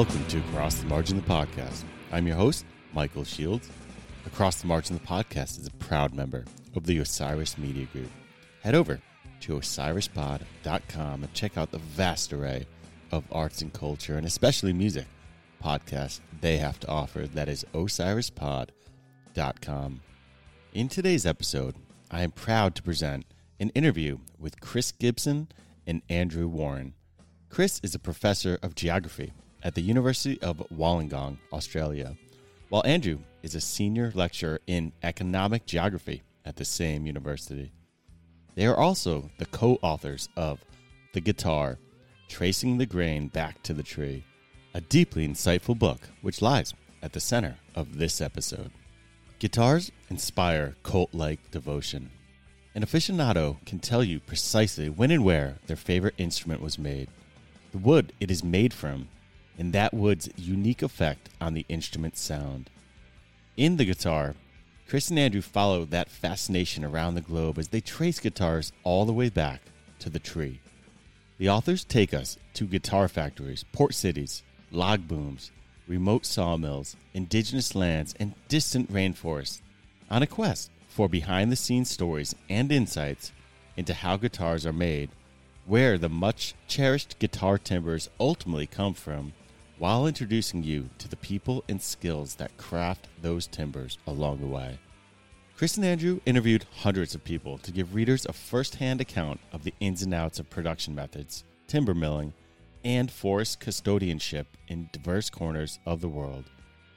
Welcome to Across the Margin the podcast. I'm your host, Michael Shields. Across the Margin the podcast is a proud member of the Osiris Media Group. Head over to osirispod.com and check out the vast array of arts and culture, and especially music podcasts they have to offer. That is osirispod.com. In today's episode, I am proud to present an interview with Chris Gibson and Andrew Warren. Chris is a professor of geography at the University of Wollongong, Australia, while Andrew is a senior lecturer in economic geography at the same university. They are also the co authors of The Guitar Tracing the Grain Back to the Tree, a deeply insightful book which lies at the center of this episode. Guitars inspire cult like devotion. An aficionado can tell you precisely when and where their favorite instrument was made, the wood it is made from, and that wood's unique effect on the instrument's sound. In the guitar, Chris and Andrew follow that fascination around the globe as they trace guitars all the way back to the tree. The authors take us to guitar factories, port cities, log booms, remote sawmills, indigenous lands, and distant rainforests on a quest for behind the scenes stories and insights into how guitars are made, where the much cherished guitar timbers ultimately come from, while introducing you to the people and skills that craft those timbers along the way. Chris and Andrew interviewed hundreds of people to give readers a first hand account of the ins and outs of production methods, timber milling, and forest custodianship in diverse corners of the world,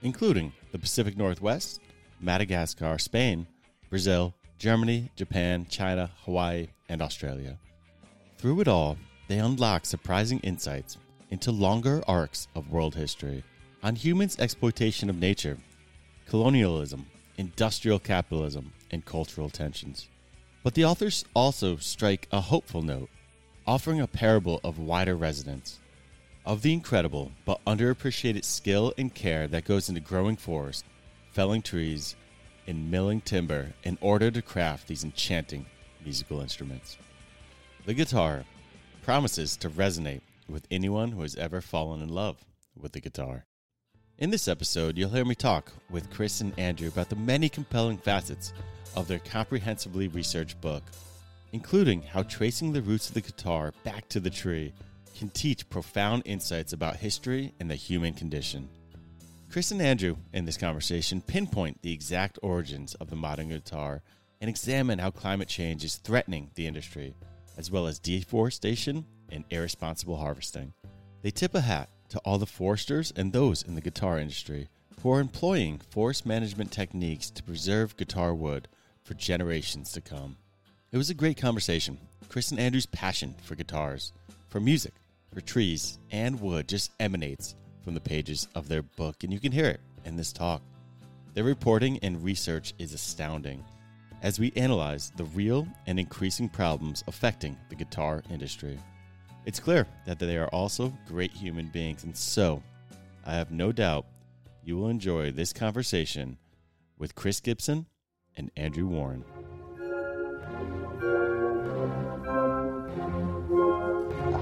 including the Pacific Northwest, Madagascar, Spain, Brazil, Germany, Japan, China, Hawaii, and Australia. Through it all, they unlock surprising insights into longer arcs of world history on humans' exploitation of nature, colonialism, industrial capitalism, and cultural tensions. But the authors also strike a hopeful note, offering a parable of wider resonance, of the incredible but underappreciated skill and care that goes into growing forests, felling trees, and milling timber in order to craft these enchanting musical instruments. The guitar promises to resonate with anyone who has ever fallen in love with the guitar. In this episode, you'll hear me talk with Chris and Andrew about the many compelling facets of their comprehensively researched book, including how tracing the roots of the guitar back to the tree can teach profound insights about history and the human condition. Chris and Andrew, in this conversation, pinpoint the exact origins of the modern guitar and examine how climate change is threatening the industry, as well as deforestation and irresponsible harvesting. They tip a hat to all the foresters and those in the guitar industry who are employing forest management techniques to preserve guitar wood for generations to come. It was a great conversation. Chris and Andrew's passion for guitars, for music, for trees, and wood just emanates from the pages of their book, and you can hear it in this talk. Their reporting and research is astounding as we analyze the real and increasing problems affecting the guitar industry. It's clear that they are also great human beings, and so I have no doubt you will enjoy this conversation with Chris Gibson and Andrew Warren.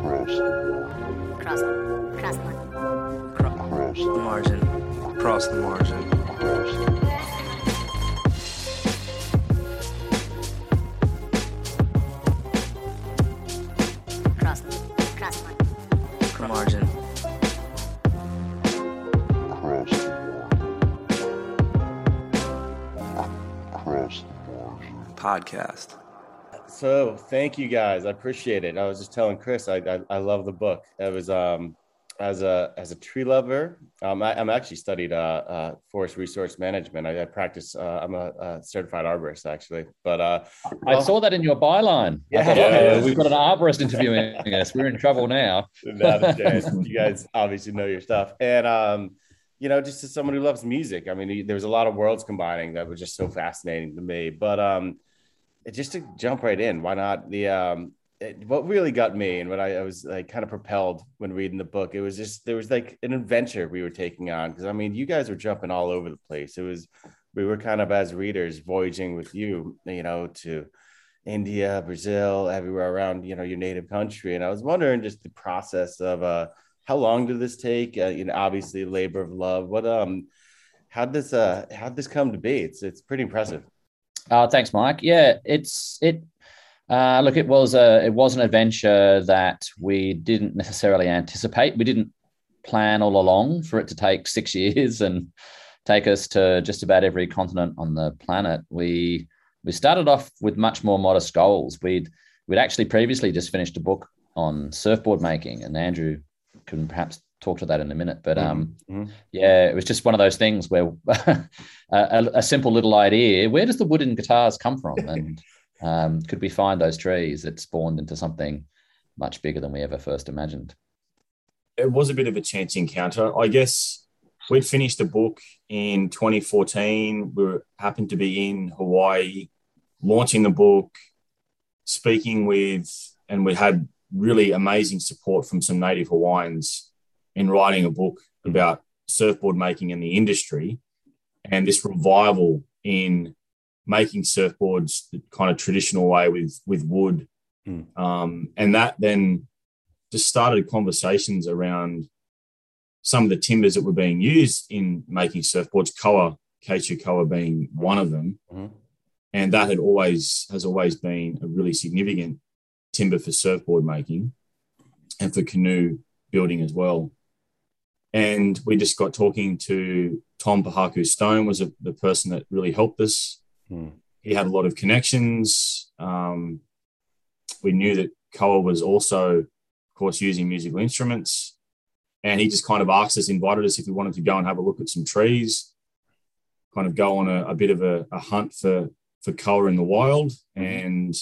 Cross, cross, Across the margin. Across the margin. cross, The margin. Podcast. So thank you guys. I appreciate it. I was just telling Chris, I I, I love the book. It was um as a as a tree lover. Um, I, I'm actually studied uh, uh forest resource management. I, I practice. Uh, I'm a, a certified arborist actually, but uh, I saw that in your byline. I thought, Yeah. "Uh-oh, we've got an arborist interviewing us. We're in trouble now. Not a chance. you guys obviously know your stuff. And um, you know, just as someone who loves music, I mean, there was a lot of worlds combining that was just so fascinating to me. But um, just to jump right in, why not? The um, what really got me and what I, I was like kind of propelled when reading the book, it was just there was like an adventure we were taking on because I mean, you guys were jumping all over the place. It was we were kind of as readers voyaging with you, you know, to India, Brazil, everywhere around, you know, your native country. And I was wondering just the process of uh how long did this take? Uh, you know, obviously labor of love. What um, how this uh, how this come to be? It's it's pretty impressive. Uh, thanks, Mike. Yeah, it's it. Uh, look, it was a it was an adventure that we didn't necessarily anticipate. We didn't plan all along for it to take six years and take us to just about every continent on the planet. We we started off with much more modest goals. We'd we'd actually previously just finished a book on surfboard making, and Andrew can perhaps talk to that in a minute. But um, Mhm. yeah, it was just one of those things where a, a simple little idea: where does the wooden guitars come from, and um, could we find those trees that spawned into something much bigger than we ever first imagined? it was a bit of a chance encounter. I guess we'd finished the book in 2014. We were, happened to be in Hawaii, launching the book, speaking with, and we had really amazing support from some native Hawaiians in writing a book about surfboard making in the industry and this revival in making surfboards the kind of traditional way with with wood. Mm. Um, and that then just started conversations around some of the timbers that were being used in making surfboards, koa, Acacia koa being one of them. Mhm. And that had always has always been a really significant timber for surfboard making and for canoe building as well. And we just got talking to Tom Pohaku Stone was a, the person that really helped us. He had a lot of connections. Um, we knew that Koa was also, of course, using musical instruments. And he just kind of asked us, invited us if we wanted to go and have a look at some trees, kind of go on a, a bit of a, a hunt for, for Koa in the wild. And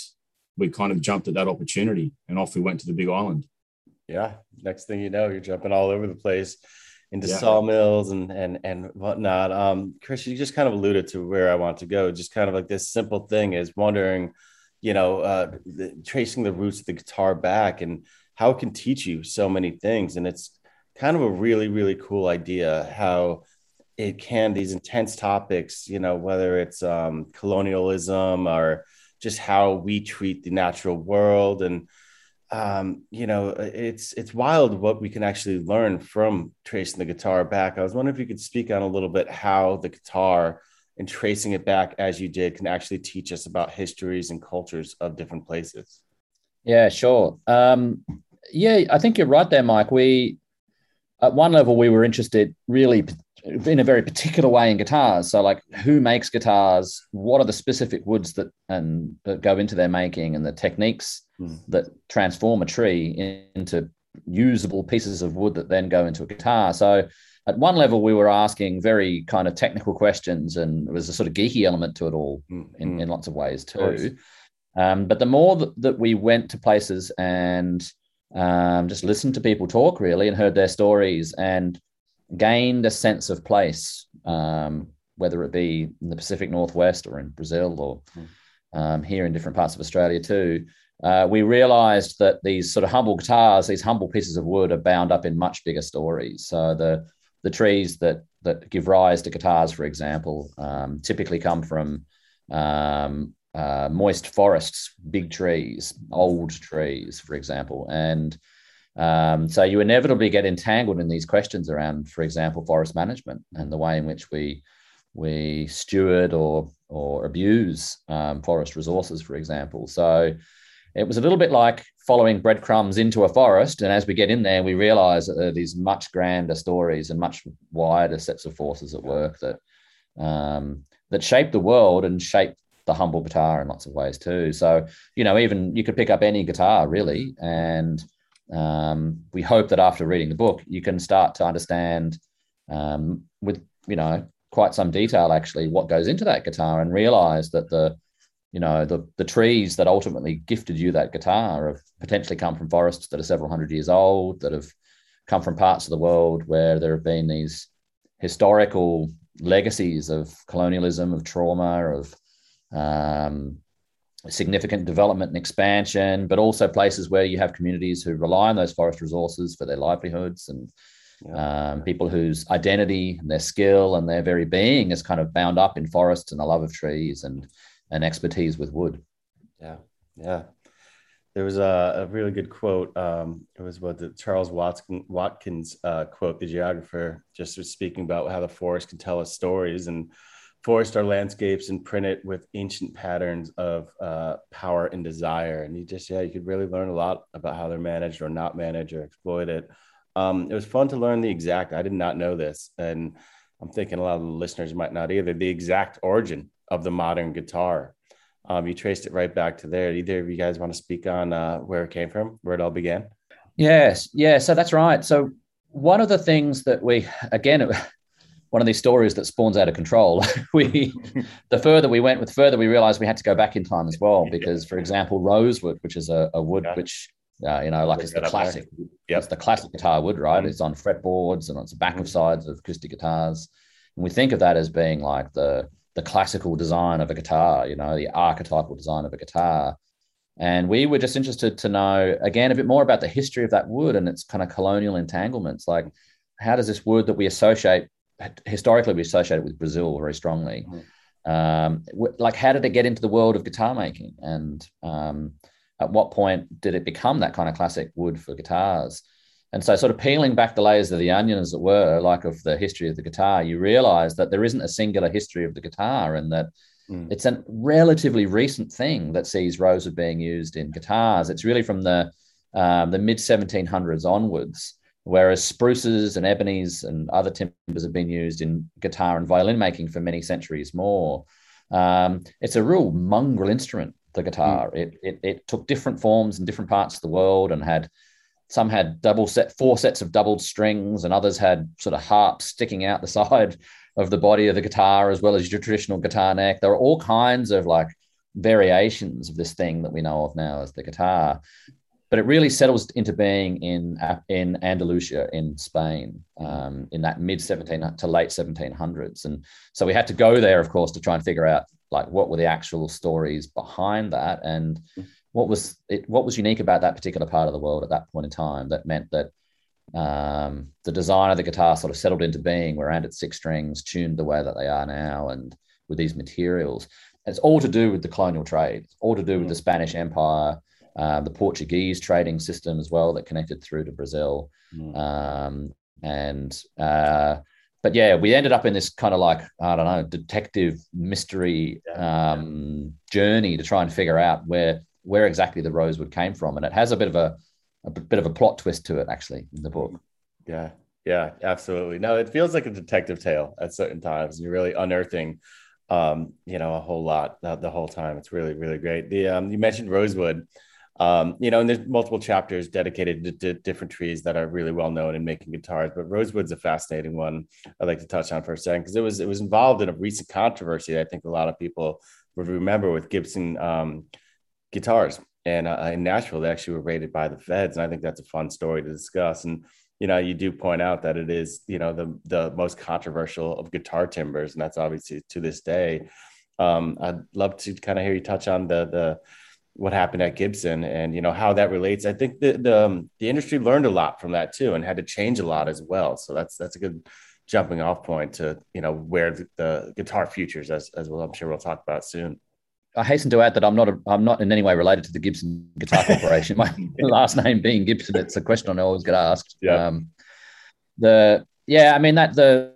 we kind of jumped at that opportunity and off we went to the big island. Yeah. Next thing you know, you're jumping all over the place into Yeah. sawmills and and and whatnot. Um, Chris, you just kind of alluded to where I want to go. Just kind of like this simple thing is wondering, you know, uh, the, tracing the roots of the guitar back and how it can teach you so many things. And it's kind of a really really cool idea how it can these intense topics, you know, whether it's um, colonialism or just how we treat the natural world and um, you know, it's it's wild what we can actually learn from tracing the guitar back. I was wondering if you could speak on a little bit how the guitar and tracing it back as you did can actually teach us about histories and cultures of different places. Yeah, sure. Um, yeah, I think you're right there, Mike. We, at one level, we were interested really in a very particular way in guitars. So, like, who makes guitars? What are the specific woods that and that go into their making, and the techniques Hmm. that transform a tree into usable pieces of wood that then go into a guitar. So, at one level, we were asking very kind of technical questions, and there was a sort of geeky element to it all in, Mm. in lots of ways too. Um, but the more that, that we went to places and um, just listened to people talk really and heard their stories and gained a sense of place, um, whether it be in the Pacific Northwest or in Brazil or um, here in different parts of Australia too, uh, we realized that these sort of humble guitars, these humble pieces of wood, are bound up in much bigger stories. So the the trees that that give rise to guitars, for example, um, typically come from um, uh, moist forests, big trees, old trees, for example, and um, so you inevitably get entangled in these questions around, for example, forest management and the way in which we we steward or or abuse um, forest resources, for example. So it was a little bit like following breadcrumbs into a forest, and as we get in there, we realize that there are these much grander stories and much wider sets of forces at work that um, that shape the world and shape the humble guitar in lots of ways too. So you know, even you could pick up any guitar really, and um, we hope that after reading the book, you can start to understand um, with you know quite some detail actually what goes into that guitar and realize that the you know the the trees that ultimately gifted you that guitar have potentially come from forests that are several hundred years old that have come from parts of the world where there have been these historical legacies of colonialism of trauma of um, significant development and expansion but also places where you have communities who rely on those forest resources for their livelihoods and um, people whose identity and their skill and their very being is kind of bound up in forests and the love of trees and and expertise with wood. Yeah, yeah. there was a, a really good quote. Um, it was what the Charles Watson, Watkins uh, quote, the geographer, just was speaking about how the forest can tell us stories and forest our landscapes and print it with ancient patterns of uh, power and desire. And you just, yeah, you could really learn a lot about how they're managed or not managed or exploited. Um, it was fun to learn the exact, I did not know this. And I'm thinking a lot of the listeners might not either, the exact origin of the modern guitar. Um, you traced it right back to there. Either of you guys want to speak on uh, where it came from, where it all began? Yes, yeah. So that's right. So one of the things that we, again, one of these stories that spawns out of control. we, the further we went with further, we realized we had to go back in time as well. Because, for example, rosewood, which is a, a wood yeah. which, uh, you know, like it's the classic, yep. it's the classic guitar wood, right? Mm-hmm. It's on fretboards and on the back mm-hmm. of sides of acoustic guitars. And we think of that as being like the the classical design of a guitar, you know, the archetypal design of a guitar. And we were just interested to know again a bit more about the history of that wood and its kind of colonial entanglements. Like, how does this wood that we associate historically we associate it with Brazil very strongly. Mm-hmm. Um, like, how did it get into the world of guitar making, and um, at what point did it become that kind of classic wood for guitars? And so, sort of peeling back the layers of the onion, as it were, like of the history of the guitar, you realize that there isn't a singular history of the guitar, and that mm. it's a relatively recent thing that sees rosewood being used in guitars. It's really from the um, the mid 1700s onwards whereas spruces and ebonies and other timbers have been used in guitar and violin making for many centuries more. Um, it's a real mongrel instrument, the guitar. Mm. It, it, it took different forms in different parts of the world and had some had double set, four sets of doubled strings, and others had sort of harps sticking out the side of the body of the guitar, as well as your traditional guitar neck. There are all kinds of like variations of this thing that we know of now as the guitar but it really settles into being in in Andalusia in Spain um, in that mid 17 to late 1700s, and so we had to go there, of course, to try and figure out like what were the actual stories behind that, and what was it what was unique about that particular part of the world at that point in time that meant that um, the design of the guitar sort of settled into being, where and its six strings tuned the way that they are now, and with these materials. And it's all to do with the colonial trade. It's all to do with the Spanish Empire uh, the Portuguese trading system as well that connected through to Brazil. Mm. Um, and uh, but yeah, we ended up in this kind of like I don't know detective mystery um, journey to try and figure out where where exactly the rosewood came from, and it has a bit of a a bit of a plot twist to it actually in the book. Yeah, yeah, absolutely. No, it feels like a detective tale at certain times. You're really unearthing, um, you know, a whole lot the, the whole time. It's really, really great. The um, you mentioned rosewood. Um, you know, and there's multiple chapters dedicated to, different trees that are really well known in making guitars. But rosewood's a fascinating one. I'd like to touch on for a second because it was it was involved in a recent controversy. I think a lot of people would remember with Gibson um, guitars. And uh, in Nashville, they actually were raided by the feds, and I think that's a fun story to discuss. And you know, you do point out that it is you know the the most controversial of guitar timbers, and that's obviously to this day. Um, I'd love to kind of hear you touch on the the what happened at Gibson and you know how that relates. I think the the, um, the industry learned a lot from that too and had to change a lot as well. So that's that's a good jumping off point to you know where the, the guitar futures as as well. I'm sure we'll talk about soon. I hasten to add that I'm not a, I'm not in any way related to the Gibson Guitar Corporation. My last name being Gibson, it's a question I always get asked. Yeah. Um, the yeah, I mean that the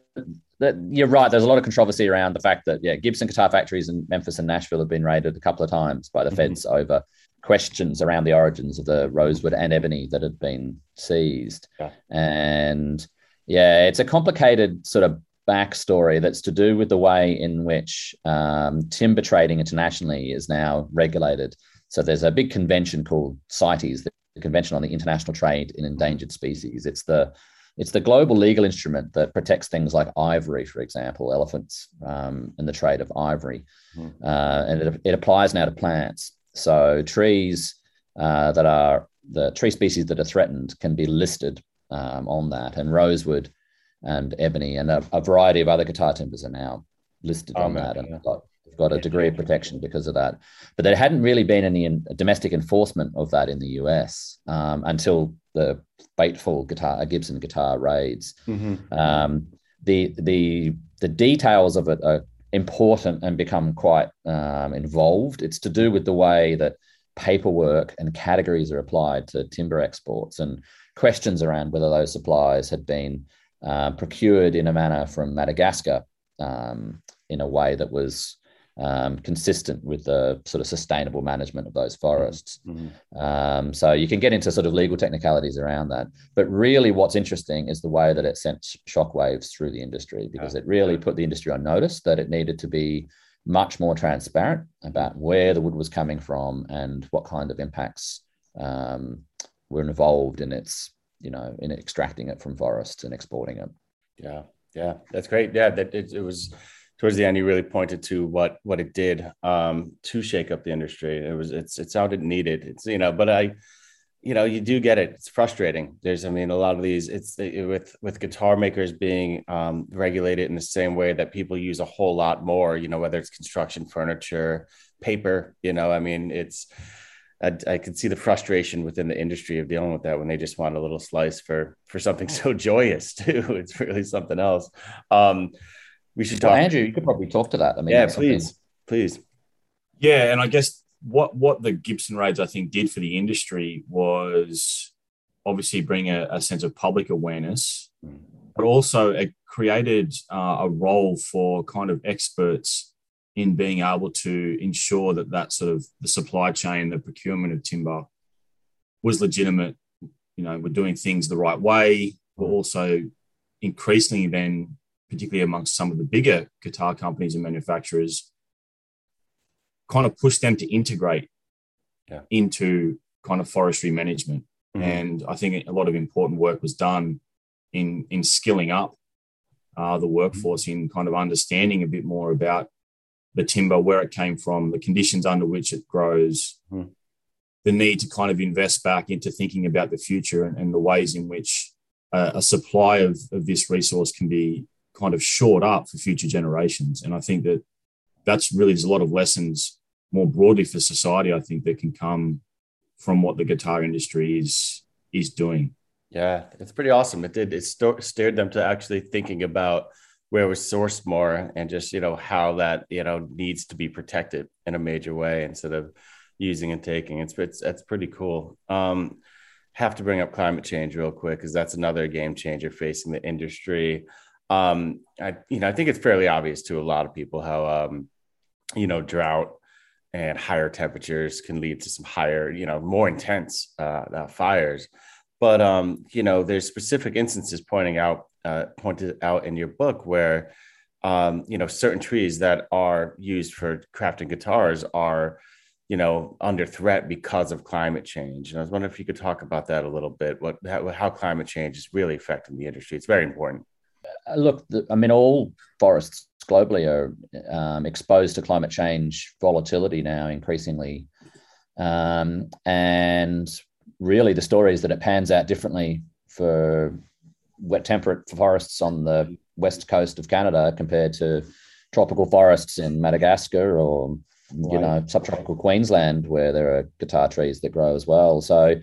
that you're right. There's a lot of controversy around the fact that yeah, Gibson guitar factories in Memphis and Nashville have been raided a couple of times by the mm-hmm. feds over questions around the origins of the rosewood and ebony that had been seized. Yeah. And yeah, it's a complicated sort of backstory that's to do with the way in which um, timber trading internationally is now regulated. So there's a big convention called CITES, the Convention on the International Trade in Endangered Species. It's the it's the global legal instrument that protects things like ivory, for example, elephants um, and the trade of ivory. Mm. Uh, and it, it, applies now to plants. So trees uh, that are the tree species that are threatened can be listed um, on that. And rosewood and ebony and a, a, variety of other guitar timbers are now listed oh, on man, that. And yeah. got, got a degree of protection because of that. But there hadn't really been any in, domestic enforcement of that in the US um, until the fateful guitar Gibson guitar raids. Mm-hmm. Um, the the the details of it are important and become quite um, involved. It's to do with the way that paperwork and categories are applied to timber exports and questions around whether those supplies had been uh, procured in a manner from Madagascar um, in a way that was um, consistent with the sort of sustainable management of those forests. Mhm. Um, so you can get into sort of legal technicalities around that. But really, what's interesting is the way that it sent shockwaves through the industry because it really put the industry on notice that it needed to be much more transparent about where the wood was coming from and what kind of impacts um, were involved in its, you know, in extracting it from forests and exporting it. Yeah, yeah, that's great. Yeah, that it, it was towards the end. You really pointed to what what it did um, to shake up the industry. It was it's it sounded needed. It's you know, but I, you know, you do get it. It's frustrating. There's, I mean, a lot of these. It's the, with with guitar makers being um, regulated in the same way that people use a whole lot more. You know, whether it's construction, furniture, paper. You know, I mean, it's. I, I could see the frustration within the industry of dealing with that when they just want a little slice for for something so joyous too. It's really something else. Um, we should talk. Well, Andrew, you could probably talk to that. I mean, yeah, that's something- please, please. Yeah, and I guess what what the Gibson raids I think did for the industry was obviously bring a, a sense of public awareness, but also it created uh, a role for kind of experts in being able to ensure that that sort of the supply chain, the procurement of timber was legitimate. You know, we're doing things the right way, but also increasingly then, particularly amongst some of the bigger guitar companies and manufacturers, kind of push them to integrate Yeah. into kind of forestry management. Mhm. And I think a lot of important work was done in in skilling up uh, the workforce in kind of understanding a bit more about the timber, where it came from, the conditions under which it grows, Mhm. the need to kind of invest back into thinking about the future and, and the ways in which uh, a supply of, of this resource can be kind of shored up for future generations. And I think that that's really there's a lot of lessons more broadly for society. I think that can come from what the guitar industry is is doing. Yeah, it's pretty awesome. It did. It sto- steered them to actually thinking about where it was sourced more and just you know how that you know needs to be protected in a major way instead of using and taking. It's it's that's pretty cool. Um, have to bring up climate change real quick because that's another game changer facing the industry. Um, I you know I think it's fairly obvious to a lot of people how um, you know drought and higher temperatures can lead to some higher you know more intense uh, uh, fires but um, you know, there's specific instances pointing out uh, pointed out in your book where um, you know certain trees that are used for crafting guitars are you know under threat because of climate change. And I was wondering if you could talk about that a little bit. What how, how climate change is really affecting the industry. It's very important. Uh, look, the, I mean, all forests globally are um, exposed to climate change volatility now increasingly. Um, and really, the story is that it pans out differently for wet temperate forests on the west coast of Canada compared to tropical forests in Madagascar or you Right. know subtropical Queensland where there are guitar trees that grow as well. So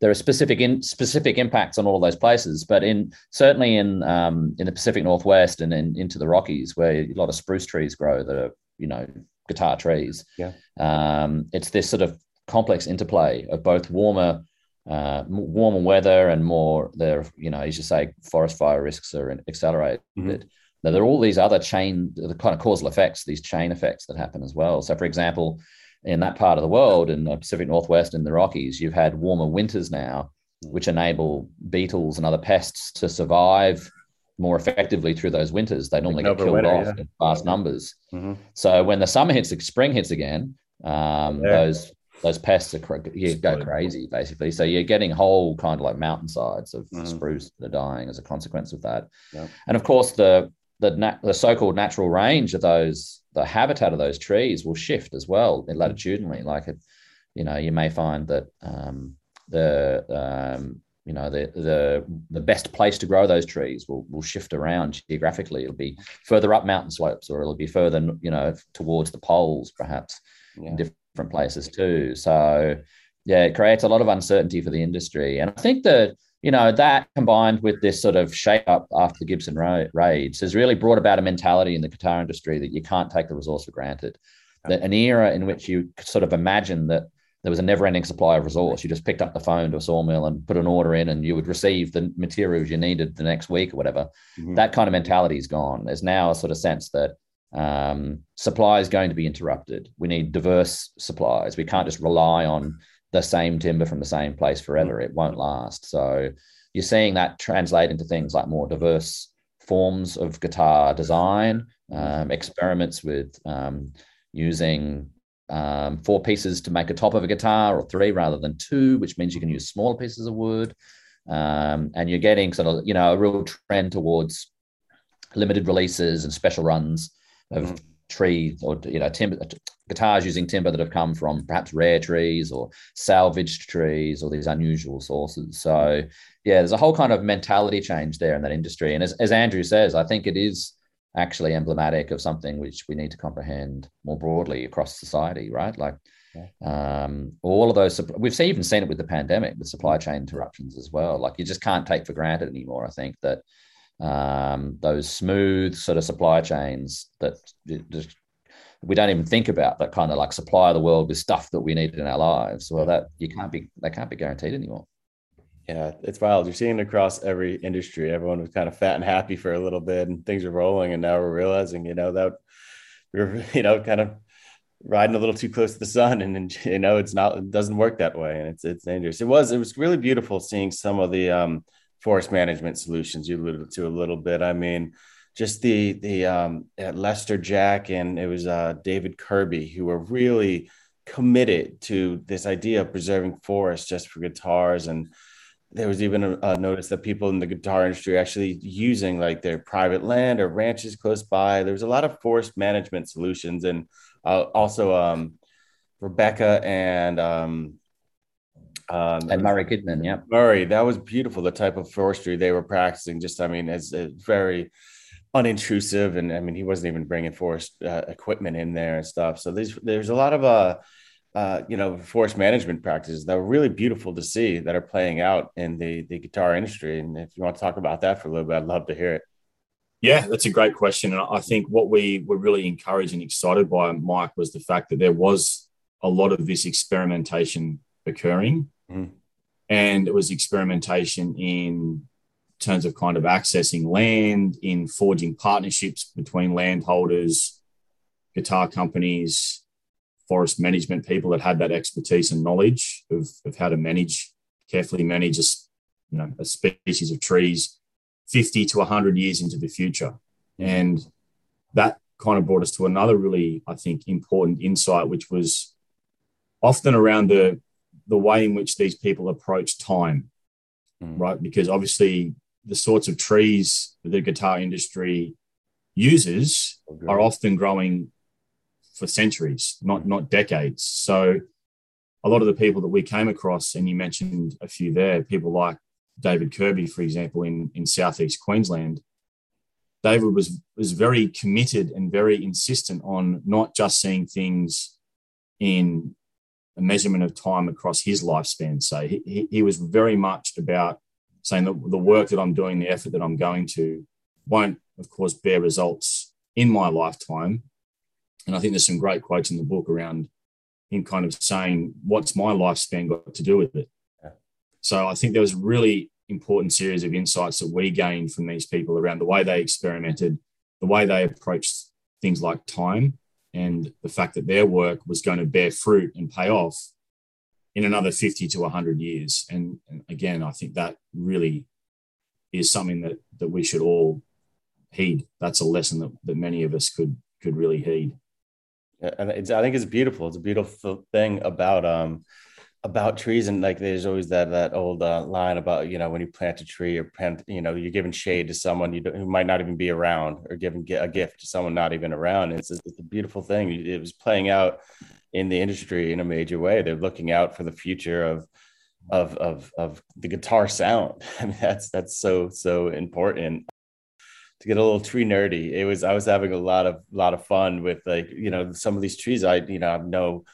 there are specific in, specific impacts on all of those places, but in certainly in um, in the Pacific Northwest and in, into the Rockies where a lot of spruce trees grow that are you know guitar trees. Yeah. um, it's this sort of complex interplay of both warmer uh, warmer weather and more there you know as you say forest fire risks are accelerated. Mhm. Now there are all these other chain the kind of causal effects, these chain effects that happen as well. So for example, in that part of the world, in the Pacific Northwest and the Rockies, you've had warmer winters now, which enable beetles and other pests to survive more effectively through those winters. They normally get killed overwinter, off yeah. in vast numbers. Mhm. So when the summer hits, the spring hits again, um, Yeah. those those pests are you go crazy basically. So you're getting whole kind of like mountainsides of Mhm. spruce that are dying as a consequence of that. And of course, the the, nat- the so-called natural range of those the habitat of those trees will shift as well latitudinally. Like it, you know, you may find that um, the um, you know the the the best place to grow those trees will will shift around geographically. It'll be further up mountain slopes, or it'll be further you know towards the poles, perhaps Yeah. in different places too. So yeah, it creates a lot of uncertainty for the industry, and I think that you know that combined with this sort of shake up after the Gibson ra- raids has really brought about a mentality in the guitar industry that you can't take the resource for granted. That an era in which you sort of imagine that there was a never-ending supply of resource. You just picked up the phone to a sawmill and put an order in, and you would receive the materials you needed the next week or whatever. Mhm. That kind of mentality is gone. There's now a sort of sense that um, supply is going to be interrupted. We need diverse supplies. We can't just rely on the same timber from the same place forever. It won't last. So you're seeing that translate into things like more diverse forms of guitar design, um, experiments with um, using um, four pieces to make a top of a guitar or three rather than two, which means you can use smaller pieces of wood. Um, and you're getting sort of, you know, a real trend towards limited releases and special runs of Mhm. Trees or, you know, timber guitars using timber that have come from perhaps rare trees or salvaged trees or these unusual sources. So, yeah, there's a whole kind of mentality change there in that industry. And as, as Andrew says, I think it is actually emblematic of something which we need to comprehend more broadly across society, right? Like um, all of those, we've seen, even seen it with the pandemic, with supply chain interruptions as well. Like you just can't take for granted anymore. I think that um, those smooth sort of supply chains that just we don't even think about that kind of like supply the world with stuff that we need in our lives. Well, that you can't be, they can't be guaranteed anymore. Yeah, it's wild. You're seeing it across every industry. Everyone was kind of fat and happy for a little bit, and things are rolling. And now we're realizing, you know, that we're, you know, kind of riding a little too close to the sun, and, and you know, it's not, it doesn't work that way, and it's it's dangerous. It was, it was really beautiful seeing some of the um, forest management solutions you alluded to a little bit. I mean, just the the um, at Lester Jack and it was uh, David Kirby who were really committed to this idea of preserving forests just for guitars and there was even a, a notice that people in the guitar industry actually using like their private land or ranches close by. There was a lot of forest management solutions, and uh, also um, Rebecca and um, um, And Murray Goodman, yeah. Murray. That was beautiful. The type of forestry they were practicing. Just, I mean, it's, it's very unintrusive, and I mean, he wasn't even bringing forest uh, equipment in there and stuff. So there's there's a lot of uh uh, you know, forest management practices that were really beautiful to see that are playing out in the the guitar industry. And if you want to talk about that for a little bit, I'd love to hear it. Yeah, that's a great question. And I think what we were really encouraged and excited by, Mike, was the fact that there was a lot of this experimentation occurring. Mhm. And it was experimentation in terms of kind of accessing land, in forging partnerships between landholders, guitar companies, forest management people that had that expertise and knowledge of, of how to manage, carefully manage a, you know, a species of trees 50 to 100 years into the future. And that kind of brought us to another really, I think, important insight, which was often around the, the way in which these people approach time, Mm. right? Because obviously, the sorts of trees the guitar industry uses are often growing for centuries, not not decades. So a lot of the people that we came across, and you mentioned a few there, people like David Kirby, for example, in, in southeast Queensland, David was was very committed and very insistent on not just seeing things in a measurement of time across his lifespan. So he, he, was very much about saying that the work that I'm doing, the effort that I'm going to, won't, of course, bear results in my lifetime. And I think there's some great quotes in the book around him kind of saying, What's my lifespan got to do with it? Yeah. So I think there was a really important series of insights that we gained from these people around the way they experimented, the way they approached things like time, and the fact that their work was going to bear fruit and pay off in another 50 to 100 years. And, and again, I think that really is something that, that we should all heed. That's a lesson that, that many of us could could really heed. And it's, I think it's beautiful. It's a beautiful thing about um about trees and like there's always that that old uh, line about you know when you plant a tree or plant you know you're giving shade to someone you who might not even be around or giving a gift to someone not even around. It's it's a beautiful thing. It was playing out in the industry in a major way. They're looking out for the future of of of of the guitar sound. I mean that's that's so so important to get a little tree nerdy. It was I was having a lot of lot of fun with like you know some of these trees I you know I know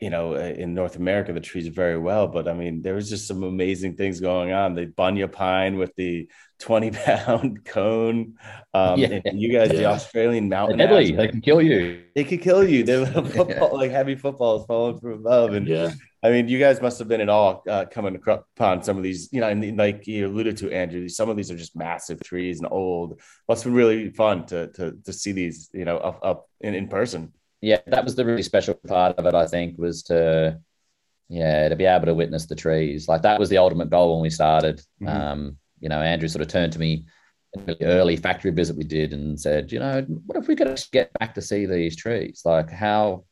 you know, uh, in North America, the trees are very well. But I mean, there was just some amazing things going on. The bunya pine with the 20 pound cone. Um, Yeah. and you guys, the Australian mountain. deadly. aspen, They can kill you. They could kill you. They football, like heavy footballs falling from above. And Yeah. I mean, you guys must have been at all uh, coming upon some of these, you know, and like you alluded to, Andrew, some of these are just massive trees and old. Must have been really fun to to to see these, you know, up up in, in person. Yeah, that was the really special part of it. I think was to, yeah, to be able to witness the trees. Like that was the ultimate goal when we started. Mhm. Um, you know, Andrew sort of turned to me in the early factory visit we did and said, you know, what if we could get back to see these trees? Like how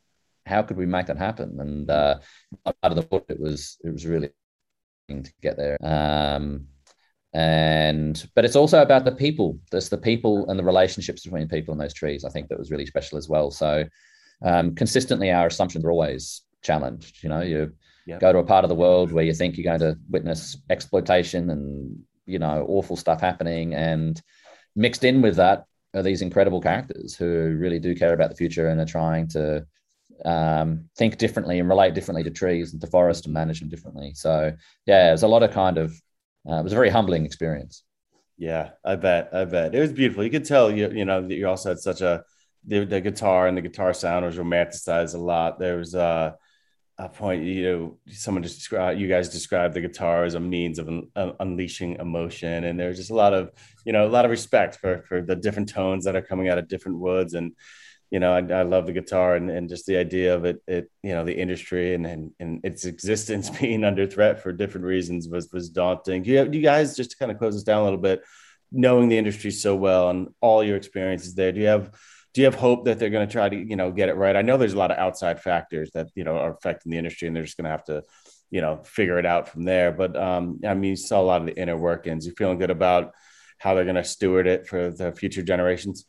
how could we make that happen? And uh, out of the book, it was it was really to get there. Um, and but it's also about the people. There's the people and the relationships between people and those trees. I think that was really special as well. So um, consistently, our assumptions are always challenged. You know, you Yeah. go to a part of the world where you think you're going to witness exploitation and you know awful stuff happening, and mixed in with that are these incredible characters who really do care about the future and are trying to um, think differently and relate differently to trees and to forest and manage them differently. So yeah, it was a lot of kind of uh, it was a very humbling experience. Yeah, I bet. I bet it was beautiful. You could tell you you know that you also had such a the, the guitar and the guitar sound was romanticized a lot. There was uh, a point you know someone just described you guys described the guitar as a means of un, un- unleashing emotion, and there's just a lot of you know a lot of respect for for the different tones that are coming out of different woods and. You know, I, I love the guitar and, and just the idea of it, it, you know, the industry and, and, and its existence being under threat for different reasons was, was daunting. Do you, have, you guys, just to kind of close this down a little bit, knowing the industry so well and all your experiences there, do you have do you have hope that they're going to try to you know get it right? I know there's a lot of outside factors that you know are affecting the industry, and they're just going to have to you know figure it out from there. But um, I mean, you saw a lot of the inner workings. You feeling good about how they're going to steward it for the future generations?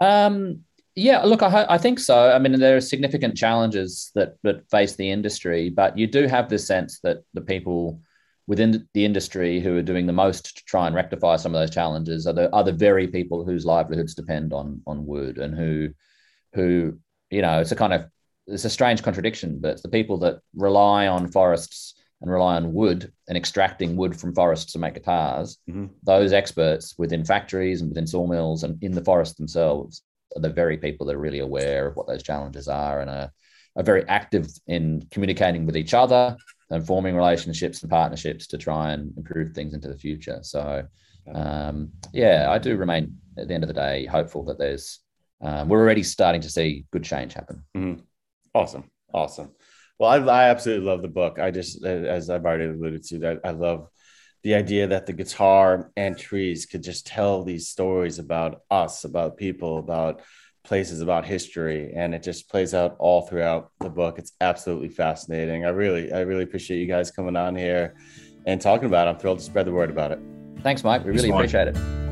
Um, yeah, look, I, I think so. I mean, there are significant challenges that that face the industry, but you do have the sense that the people within the industry who are doing the most to try and rectify some of those challenges are the are the very people whose livelihoods depend on on wood and who who you know it's a kind of it's a strange contradiction, but it's the people that rely on forests and rely on wood and extracting wood from forests to make guitars. Mhm. Those experts within factories and within sawmills and in the forest themselves are the very people that are really aware of what those challenges are and are, are very active in communicating with each other and forming relationships and partnerships to try and improve things into the future. So, um, yeah, I do remain at the end of the day hopeful that there's um, we're already starting to see good change happen. Awesome, awesome. Well, I, I absolutely love the book. I just, as I've already alluded to, that I love the idea that the guitar and trees could just tell these stories about us, about people, about places, about history, and it just plays out all throughout the book. It's absolutely fascinating. I really, I really appreciate you guys coming on here and talking about it. I'm thrilled to spread the word about it. Thanks, Mike. We Thanks, really Mike. appreciate it.